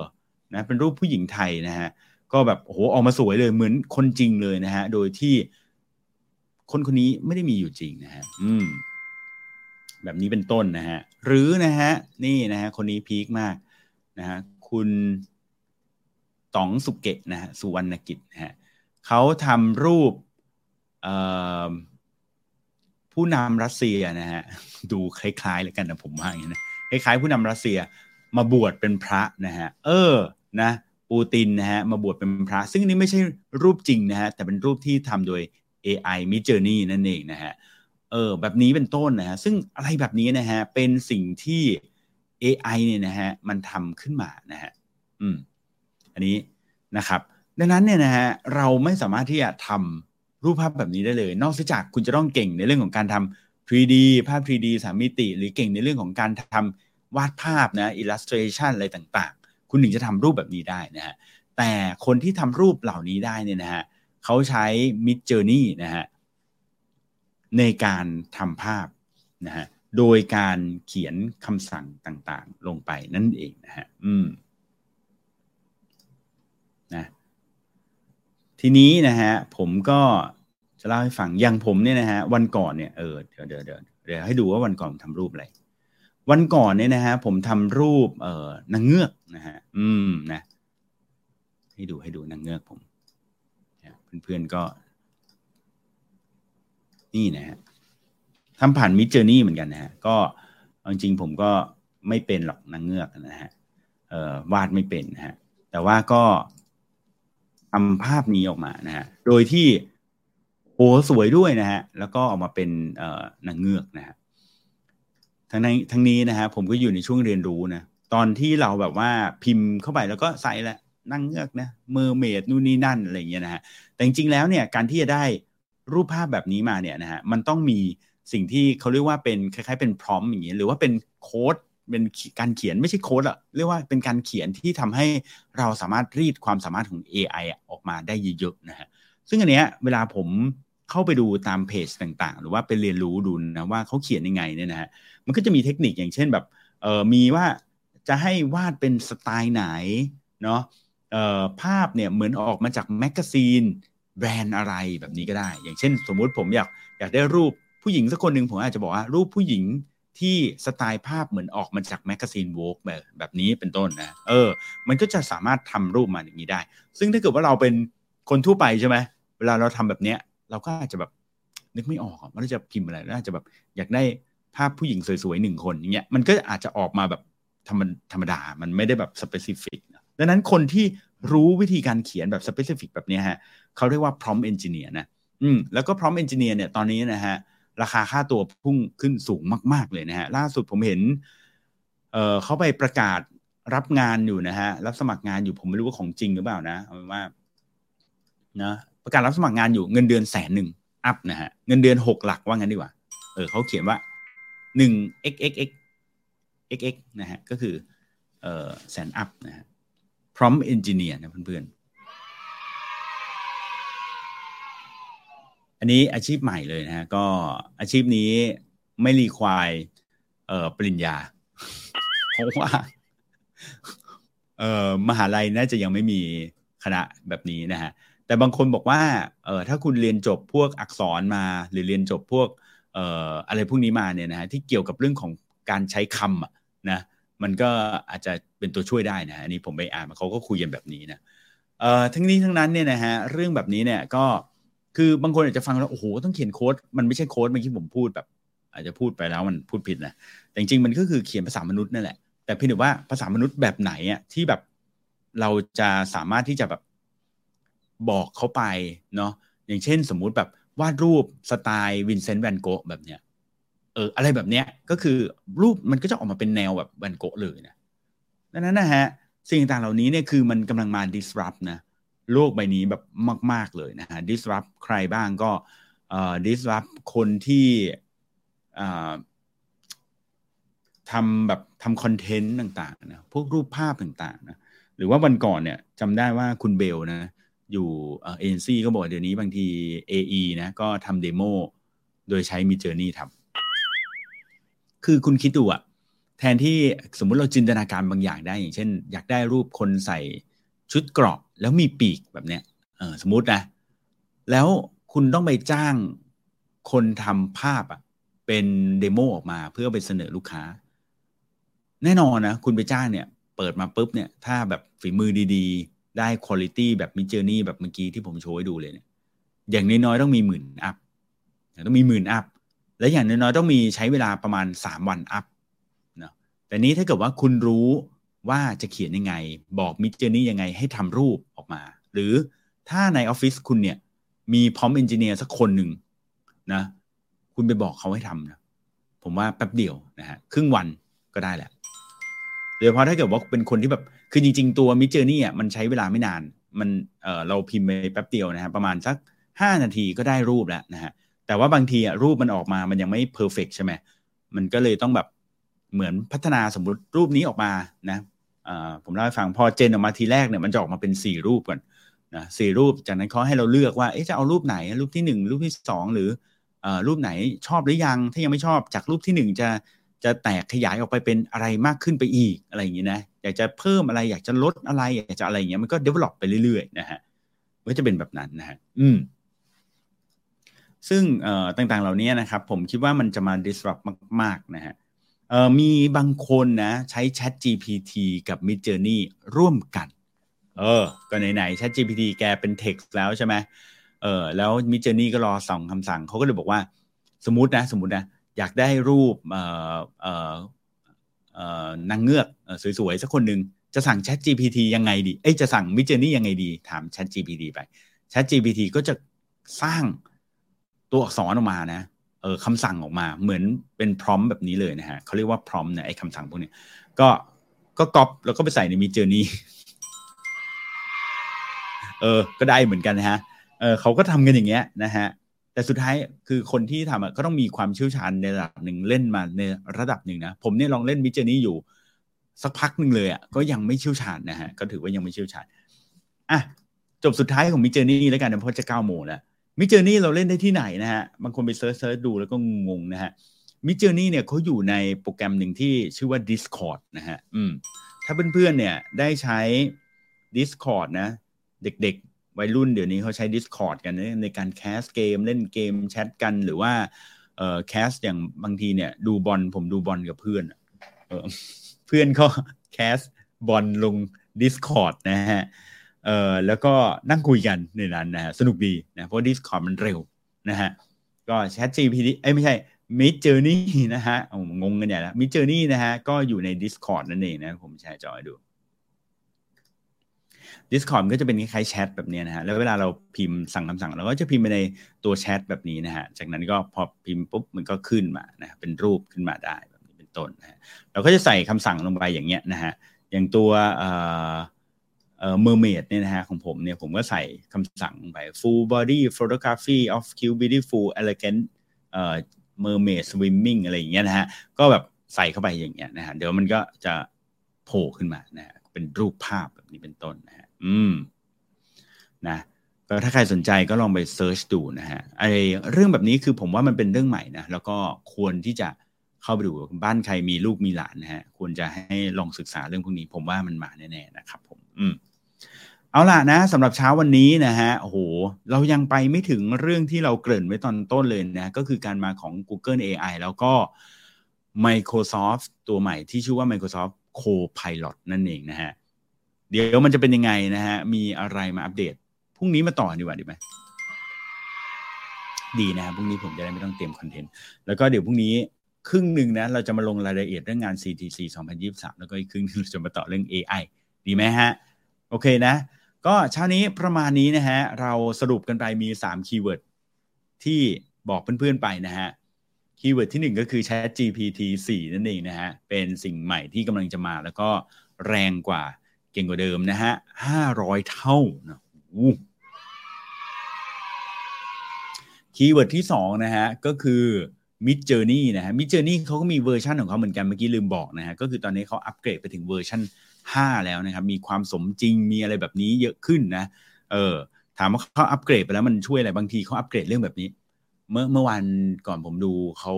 B: นะเป็นรูปผู้หญิงไทยนะฮะก็แบบโอ้โหออกมาสวยเลยเหมือนคนจริงเลยนะฮะโดยที่คนคนนี้ไม่ได้มีอยู่จริงนะฮะอืมแบบนี้เป็นต้นนะฮะหรือนะฮะนี่นะฮะคนนี้พีคมากนะฮะคุณต๋องสุเกะนะฮะสุวรรณกิจนะฮะเขาทำรูปผู้นำรัสเซียนะฮะดูคล้ายๆเลยกันนะผมว่าอย่างนี้นะ คล้ายๆผู้นำรัสเซียมาบวชเป็นพระนะฮะเออนะปูตินนะฮะมาบวชเป็นพระ ซึ่งนี้ไม่ใช่รูปจริงนะฮะแต่เป็นรูปที่ทำโดย AI Mid Journey นั่นเองนะฮะเออแบบนี้เป็นต้นนะฮะซึ่งอะไรแบบนี้นะฮะเป็นสิ่งที่ AI เนี่ยนะฮะมันทำขึ้นมานะฮะอืมอันนี้นะครับ ดังนั้นเนี่ยนะฮะเราไม่สามารถที่จะทำรูปภาพแบบนี้ได้เลย นอกจากคุณจะต้องเก่งในเรื่องของการทำ 3D ภาพ 3D สามมิติ หรือเก่งในเรื่องของการทวาดภาพนะ illustration อะไรต่างๆ คุณถึงจะทำรูปแบบนี้ได้นะฮะแต่คนที่ทำรูปเหล่านี้ได้เนี่ยนะฮะเขาใช้ Mid Journey นะฮะในการทำภาพนะฮะโดยการเขียนคำสั่งต่างๆ ลงไปนั่นเองนะฮะอืมนะทีนี้นะฮะผมก็ จะเล่าให้ฟังอย่างผมเนี่ยนะฮะวันก่อนเนี่ยเออเดี๋ยวเดี๋ยวเดี๋ยวเดี๋ยวให้ดูว่าวันก่อนผมทำรูปอะไรวันก่อนเนี่ยนะฮะผมทำรูปเอ่อนางเงือกนะฮะอืมนะ ให้ดูให้ดูนางเงือกผมเพื่อนๆก็ นี่นะฮะทำผ่านมิจเจอร์นี่เหมือนกันนะฮะก็จริงๆผมก็ไม่เป็นหรอกนางเงือกนะฮะเอ่อวาดไม่เป็นนะฮะแต่ว่าก็ทำภาพนี้ออกมานะฮะโดยที่ โอ้สวยด้วยนะฮะ แล้วก็ออกมาเป็นนางเงือกนะฮะทั้งนี้ทั้งนี้นะฮะผมก็อยู่ในช่วงเรียนรู้นะตอนที่เราแบบว่าพิมพ์เข้าไปแล้วก็ใส่แหละนั่งเงือกนะเมอร์เมดนู่นนี่นั่นอะไรอย่างเงี้ยนะฮะแต่จริงๆแล้วเนี่ยการที่จะได้รูปภาพแบบนี้มาเนี่ยนะฮะมันต้องมีสิ่งที่เขาเรียกว่าเป็นคล้ายๆเป็นพร้อมอย่างเงี้ยหรือว่าเป็นโค้ดเป็นการเขียนไม่ใช่โค้ดอะเรียกว่าเป็นการเขียนที่ทำให้เราสามารถรีดความสามารถของ AI ออกมาได้เยอะๆนะฮะซึ่งอันเนี้ยเวลาผม เข้าไปดูตามเพจต่างๆ หรือว่าไปเรียนรู้ดูนะว่าเขาเขียนยังไงเนี่ยนะฮะมันก็จะมีเทคนิคอย่างเช่นแบบเออมีว่าจะให้วาดเป็นสไตล์ไหนเนาะเออภาพเนี่ยเหมือนออกมาจากแมกกาซีนแบรนด์อะไรแบบนี้ก็ได้ อย่างเช่น สมมุติผมอยากอยากได้รูปผู้หญิงสักคนหนึ่งผมอาจจะบอกว่ารูปผู้หญิงที่สไตล์ภาพเหมือนออกมาจากแมกกาซีน Vogue แบบแบบนี้เป็นต้นนะเออ มันก็จะสามารถทำรูปมาอย่างนี้ได้ ซึ่งถ้าเกิดว่าเราเป็นคนทั่วไปใช่ไหมเวลาเราทำแบบเนี้ย เราก็อาจจะแบบนึกไม่ออกว่าจะพิมพ์อะไรแล้วอาจจะแบบอยากได้ภาพผู้หญิงสวยๆหนึ่งคนอย่างเงี้ยมันก็อาจจะออกมาแบบธรรมดาธรรมดา มันไม่ได้แบบ specific ดังนั้นคนที่รู้วิธีการเขียนแบบ specific แบบนี้ฮะเขาเรียกว่า prompt engineer นะอืมแล้วก็ prompt engineer เนี่ยตอนนี้นะฮะราคาค่าตัวพุ่งขึ้นสูงมาก ๆ เลยนะฮะล่าสุดผมเห็นเออเขาไปประกาศรับงานอยู่นะฮะรับสมัครงานอยู่ผมไม่รู้ว่าของจริงหรือเปล่านะเอาเป็นว่านะ ประกาศรับสมัครงานอยู่เงินเดือนแสนหนึ่งอัพนะฮะเงินเดือนหกหลักว่างั้นดีกว่า เออเขาเขียนว่าหนึ่ง x x x x x นะฮะก็คือเออแสนอัพนะฮะ prompt engineer นะเพื่อนๆ อันนี้อาชีพใหม่เลยนะฮะก็อาชีพนี้ไม่รีควายเอ่อปริญญา เพราะว่าเอ่อมหาลัยน่าจะยังไม่มีคณะแบบนี้นะฮะ แต่บางคนบอกว่าเออถ้าคุณเรียนจบพวกอักษรมา หรือเรียนจบพวกเอ่ออะไรพวกนี้มาเนี่ยนะฮะที่เกี่ยวกับเรื่องของการใช้คำนะมันก็อาจจะเป็นตัวช่วยได้นะอันนี้ผมไปอ่านมาเขาก็คุยกันแบบนี้นะเอ่อทั้งนี้ทั้งนั้นเนี่ยนะฮะเรื่องแบบนี้เนี่ยก็คือบางคนอาจจะฟังแล้วโอ้โหต้องเขียนโค้ดมันไม่ใช่โค้ดเมื่อกี้ผมพูดแบบ อาจจะพูดไปแล้วมันพูดผิดนะแต่จริงๆมันก็คือเขียนภาษามนุษย์นั่นแหละแต่เพียงแต่ว่าภาษามนุษย์แบบไหนอะที่แบบเราจะสามารถที่จะแบบ บอกเขาไปเนาะอย่างเช่นสมมุติแบบวาดรูปสไตล์วินเซนต์แวนโกะแบบเนี้ยเอออะไรแบบเนี้ยก็คือรูปมันก็จะออกมาเป็นแนวแบบแวนโกะเลยนะดังนั้นนะฮะสิ่งต่างเหล่านี้เนี่ยคือมันกำลังมา disrupt นะโลกใบนี้แบบมาก ๆเลยนะฮะ disrupt ใครบ้างก็เอ่อ disrupt คนที่อ่าทำแบบทำคอนเทนต์ต่างๆนะพวกรูปภาพต่างๆนะหรือว่าวันก่อนเนี่ยจำได้ว่าคุณเบลนะ อยู่เอเจนซี่ก็บอกเดี๋ยวนี้บางที AE นะก็ทำเดโมโดยใช้ Midjourney ทำคือคุณคิดดูอะแทนที่สมมุติเราจินตนาการบางอย่างได้ อย่างเช่น อยากได้รูปคนใส่ชุดเกราะแล้วมีปีกแบบเนี้ยเออสมมตินะ แล้วคุณต้องไปจ้างคนทำภาพอะเป็นเดโมออกมาเพื่อไปเสนอลูกค้า แน่นอนนะ คุณไปจ้างเนี่ย เปิดมาปุ๊บเนี่ย ถ้าแบบฝีมือดีๆ ได้คุณภาพแบบ Midjourney แบบเมื่อกี้ที่ผมโชว์ให้ดูเลยเนี่ยอย่างน้อยๆต้องมีหมื่น up ต้องมีหมื่น up และอย่างน้อยๆต้องมีใช้เวลาประมาณสามวัน up นะแต่นี้ถ้าเกิดว่าคุณรู้ว่าจะเขียนยังไง บอก Midjourney ยังไงให้ทำรูปออกมา หรือถ้าในออฟฟิศคุณเนี่ยมี prompt engineer สักคนหนึ่งนะคุณไปบอกเขาให้ทำนะผมว่าแป๊บเดียวนะฮะครึ่งวันก็ได้แหละโดยเฉพาะถ้าเกิดว่าเป็นคนที่แบบ คือจริง ๆ ตัว Midjourney อะมันใช้เวลาไม่นาน มันเออเราพิมพ์ไปแป๊บเดียวนะฮะประมาณสักห้านาทีก็ได้รูปแล้วนะฮะแต่ว่าบางทีอะรูปมันออกมามันยังไม่เพอร์เฟกใช่ไหมมันก็เลยต้องแบบเหมือนพัฒนาสมมติรูปนี้ออกมานะผมเล่าให้ฟังพอเจนออกมาทีแรกเนี่ยมันจะออกมาเป็นสี่รูปก่อนนะสี่รูปจากนั้นเขาให้เราเลือกว่าจะเอารูปไหนรูปที่หนึ่งรูปที่สองหรือรูปไหนชอบหรือยัง ถ้ายังไม่ชอบจากรูปที่หนึ่งจะ จะแตกขยายออกไปเป็นอะไรมากขึ้นไปอีกอะไรอย่างนี้นะอยากจะเพิ่มอะไรอยากจะลดอะไร อยากจะอะไรอย่างเงี้ยมันก็ develop ไปเรื่อยๆนะฮะก็จะเป็นแบบนั้นนะฮะอืมซึ่งเอ่อต่างๆเหล่านี้นะครับ ผมคิดว่ามันจะมา disrupt มาก ๆ นะฮะเอ่อมีบางคนนะ ใช้ Chat GPT กับ Mid Journey ร่วมกัน เออ ก็ไหนๆ Chat GPT แกเป็น text แล้วใช่ไหมเออแล้ว Mid Journey ก็รอส่องคำสั่ง เขาก็เลยบอกว่า สมมตินะ สมมตินะ อยากได้รูปนางเงือกสวยๆสักคนหนึ่งจะสั่ง Chat GPT ยังไงดี เอ้ยจะสั่ง Mid Journey ยังไงดี ถาม Chat GPT ไป Chat GPT ก็จะสร้างตัวอักษรออกมานะ เออคำสั่งออกมาเหมือนเป็นพร้อมแบบนี้เลยนะฮะเขาเรียกว่าพร้อมเนี่ยไอ้คำสั่งพวกนี้ก็ก็ก๊อปแล้วก็ไปใส่ในมีเจอร์นี่เออ ก็ได้เหมือนกันนะฮะ เออเขาก็ทำกันอย่างเงี้ยนะฮะ แต่สุดท้ายคือคนที่ทำอะก็ต้องมีความเชี่ยวชาญในระดับหนึ่งเล่นมาในระดับหนึ่งนะ ผมเนี่ยลองเล่น Midjourney อยู่ สักพักหนึ่งเลยอะก็ยังไม่เชี่ยวชาญนะฮะก็ถือว่ายังไม่เชี่ยวชาญอะจบสุดท้ายของ Midjourney แล้วกันนะเพราะจะเก้าโมงแล้ว Midjourney เราเล่นได้ที่ไหนนะฮะบางคนไป search search ดูแล้วก็งงนะฮะ Midjourney เนี่ยเขาอยู่ในโปรแกรมหนึ่งที่ชื่อว่า Discord นะฮะอืมถ้าเพื่อนๆเนี่ยได้ใช้ Discord นะ เด็กๆ วัยรุ่นเดี๋ยวนี้เขาใช้ Discord กันในการแคสเกมเล่นเกมแชทกันหรือว่าเอ่อแคสอย่างบางทีเนี่ย ดูบอลผมดูบอลกับเพื่อนเออเพื่อนก็แคสบอลลง Discord นะฮะเอ่อแล้วก็นั่งคุยกันในนั้นนะฮะสนุกดีนะเพราะ Discord มันเร็วนะฮะก็ Chat GPT เอ้ยไม่ใช่ Mid Journey นะฮะงงกันใหญ่แล้ว Mid Journey นะฮะก็อยู่ใน Discord นั่นเองนะผมแชร์จอให้ดู Discord ก็จะเป็นคล้ายแชทแบบนี้นะฮะแล้วเวลาเราพิมพ์สั่งคำสั่งเราก็จะพิมพ์ไปในตัวแชทแบบนี้นะฮะจากนั้นก็พอพิมพ์ปุ๊บมันก็ขึ้นมานะเป็นรูปขึ้นมาได้แบบนี้เป็นต้นนะฮะเราก็จะใส่คำสั่งลงไปอย่างเงี้ยนะฮะอย่างตัวเอ่อเอ่อ mermaid เนี่ยนะฮะของผมเนี่ยผมก็ใส่คำสั่งไป full body photography of cute beautiful elegant เอ่อ mermaid swimming อะไรอย่างเงี้ยนะฮะก็แบบใส่เข้าไปอย่างเงี้ยนะฮะเดี๋ยวมันก็จะโผล่ขึ้นมานะฮะเป็นรูปภาพแบบนี้เป็นต้นนะฮะ อืมนะก็ถ้าใครสนใจก็ลองไปเซิร์ชดูนะฮะไอเรื่องแบบนี้คือผมว่ามันเป็นเรื่องใหม่นะแล้วก็ควรที่จะเข้าไปดูบ้านใครมีลูกมีหลานนะฮะควรจะให้ลองศึกษาเรื่องพวกนี้ ผมว่ามันมาแน่ๆนะครับ ผม อืมเอาล่ะนะสำหรับเช้าวันนี้นะฮะโอ้โห เรายังไปไม่ถึงเรื่องที่เราเกริ่นไว้ตอนต้นเลยนะ ก็คือการมาของ Google AI แล้วก็ Microsoft ตัวใหม่ที่ชื่อว่า Microsoft Co-Pilot นั่นเองนะฮะ เดี๋ยวมันจะเป็นยังไงนะฮะ มีอะไรมาอัปเดต พรุ่งนี้มาต่อดีกว่าดีไหม ดีนะพรุ่งนี้ผมจะได้ไม่ต้องเตรียมคอนเทนต์ แล้วก็เดี๋ยวพรุ่งนี้ครึ่งหนึ่งนะ เราจะมาลงรายละเอียดเรื่องงาน CTC 2023 แล้วก็อีกครึ่งนึงเราจะมาต่อเรื่อง AI ดีไหมฮะ โอเคนะ ก็เช้านี้ประมาณนี้นะฮะ เราสรุปกันไปมี 3 keyword ที่บอกเพื่อนๆไปนะฮะ keyword ที่ 1 ก็คือ ChatGPT 4 นั่นเองนะฮะ เป็นสิ่งใหม่ที่กำลังจะมาแล้วก็แรงกว่า เก่งกว่าเดิมนะฮะ500เท่านะ keyword ที่2นะฮะก็คือ Mid Journey นะฮะ Midjourney เขาก็มีเวอร์ชันของเขาเหมือนกันเมื่อกี้ลืมบอกนะฮะก็คือตอนนี้เขาอัปเกรดไปถึงเวอร์ชัน5 แล้วนะครับ มีความสมจริงมีอะไรแบบนี้เยอะขึ้นนะเออถามว่าเขาอัปเกรดไปแล้วมันช่วยอะไรบางทีเขาอัปเกรดเรื่องแบบนี้ เมื่อเมื่อวันก่อนผมดูเขา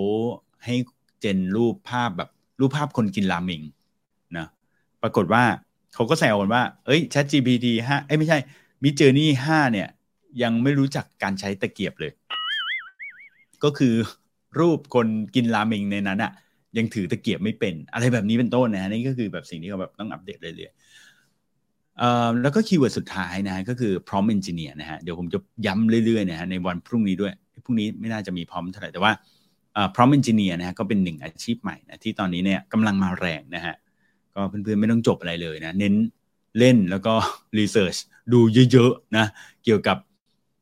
B: ให้ gen รูปภาพแบบรูปภาพคนกินราเมงนะปรากฏว่า เขาก็แซวกันว่า เอ้ย Chat GPT 5เอ้ยไม่ใช่ Mid Journey 5เนี่ย ยังไม่รู้จักการใช้ตะเกียบเลย ก็คือรูปคนกินราเมงในนั้นอะยังถือตะเกียบไม่เป็น อะไรแบบนี้เป็นต้นนะฮะนี่ก็คือแบบสิ่งที่เขาแบบต้องอัปเดตเรื่อยๆอ่อแล้วก็ keyword สุดท้ายนะฮะก็คือ prompt engineer นะฮะเดี๋ยวผมจะย้ำเรื่อยๆนะฮะในวันพรุ่งนี้ด้วยพรุ่งนี้ไม่น่าจะมีพร้อมเท่าไหร่แต่ว่าอ่อ prompt engineer นะฮะก็เป็นหนึ่งอาชีพใหม่นะที่ตอนนี้เนี่ยกำลังมาแรงนะฮะ ก็เพื่อนๆไม่ต้องจบอะไรเลยนะ เน้นเล่นแล้วก็ research ดูเยอะๆนะ เกี่ยวกับ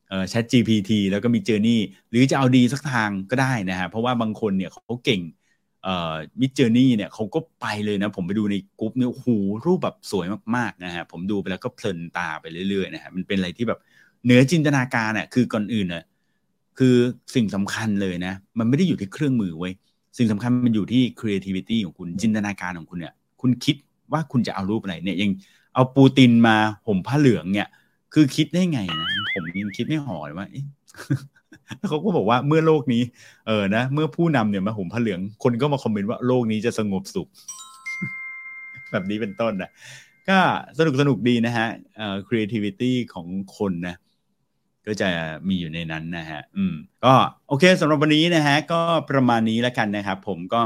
B: เอ่อ Chat GPT แล้วก็ Midjourney หรือจะเอาดีสักทางก็ได้นะฮะเพราะว่าบางคนเนี่ยเขาเก่ง Midjourney เนี่ยเขาก็ไปเลยนะ ผมไปดูในกรุ๊ปเนี่ยโอ้โหรูปแบบสวยมากๆนะฮะผมดูไปแล้วก็เพลินตาไปเรื่อยๆนะฮะมันเป็นอะไรที่แบบเหนือจินตนาการอะคือก่อนอื่นอะคือสิ่งสำคัญเลยนะ มันไม่ได้อยู่ที่เครื่องมือไว้ สิ่งสำคัญมันอยู่ที่ creativity ของคุณจินตนาการของคุณเนี่ย คุณคิดว่าคุณจะเอารูปอะไรเนี่ยยังเอาปูตินมาห่มผ้าเหลืองเนี่ยคือคิดได้ไงนะผมยังคิดไม่หอเลยว่าเขาก็บอกว่าเมื่อโลกนี้เออนะเมื่อผู้นำเนี่ยมาห่มผ้าเหลือง คนก็มาคอมเมนต์ว่าโลกนี้จะสงบสุข แบบนี้เป็นต้นนะก็สนุกสนุกดีนะฮะเอ่อ creativity ของคนนะ ก็จะมีอยู่ในนั้นนะฮะ อืม ก็โอเคสำหรับวันนี้นะฮะ ก็ประมาณนี้แล้วกันนะครับ ผมก็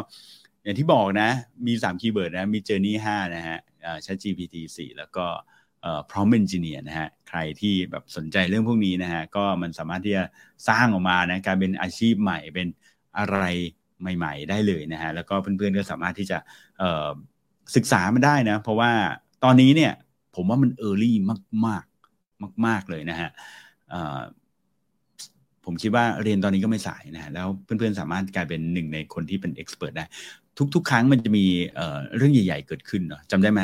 B: อย่างที่บอกนะ มี3 keyword นะ มี Journey 5นะฮะเอ่อ ChatGPT 4 แล้วก็เอ่อ Prompt Engineer นะฮะ ใครที่แบบสนใจเรื่องพวกนี้นะฮะ ก็มันสามารถที่จะสร้างออกมานะกลายเป็นอาชีพใหม่เป็นอะไรใหม่ ๆ ได้เลยนะฮะ แล้วก็เพื่อนๆก็สามารถที่จะเอ่อศึกษามันได้นะ เพราะว่าตอนนี้เนี่ยผมว่ามันเออร์ลี่มากมากมาก ๆ เลยนะฮะผมคิดว่าเรียนตอนนี้ก็ไม่สายนะฮะแล้วเพื่อนๆสามารถกลายเป็นหนึ่งในคนที่เป็นเอ็กซ์เพรสได้ ทุก ๆ ครั้งมันจะมีเรื่องใหญ่ ๆ เกิดขึ้นเนาะจำได้ไหม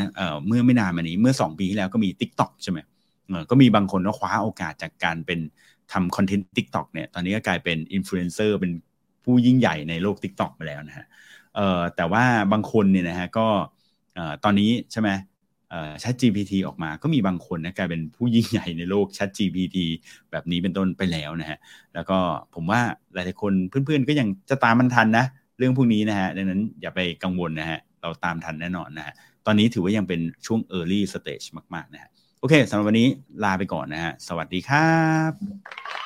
B: เมื่อไม่นานมานี้เมื่อ 2 ปีที่แล้วก็มี Tik t o อกใช่ไหมก็มีบางคนก็คว้าโอกาสจากการเป็นทำ content TikTok เนี่ยตอนนี้ก็กลายเป็นอินฟลูเอนเซอร์เป็นผู้ยิ่งใหญ่ในโลก Tik t o อกไปแล้วนะฮะแต่ว่าบางคนเนี่ยนะฮะก็ตอนนี้ใช่ไหมแชท GPT ออกมาก็มีบางคนนะกลายเป็นผู้ยิ่งใหญ่ในโลก Chat GPT แบบนี้เป็นต้นไปแล้วนะฮะแล้วก็ผมว่าหลายๆคนเพื่อนๆก็ยังจะตามมันทันนะ เรื่องพวกนี้นะฮะดังนั้นอย่าไปกังวลนะฮะเราตามทันแน่นอนนะฮะตอนนี้ถือว่ายังเป็นช่วง early stage มาก ๆ นะฮะโอเคสำหรับวันนี้ลาไปก่อนนะฮะสวัสดีครับ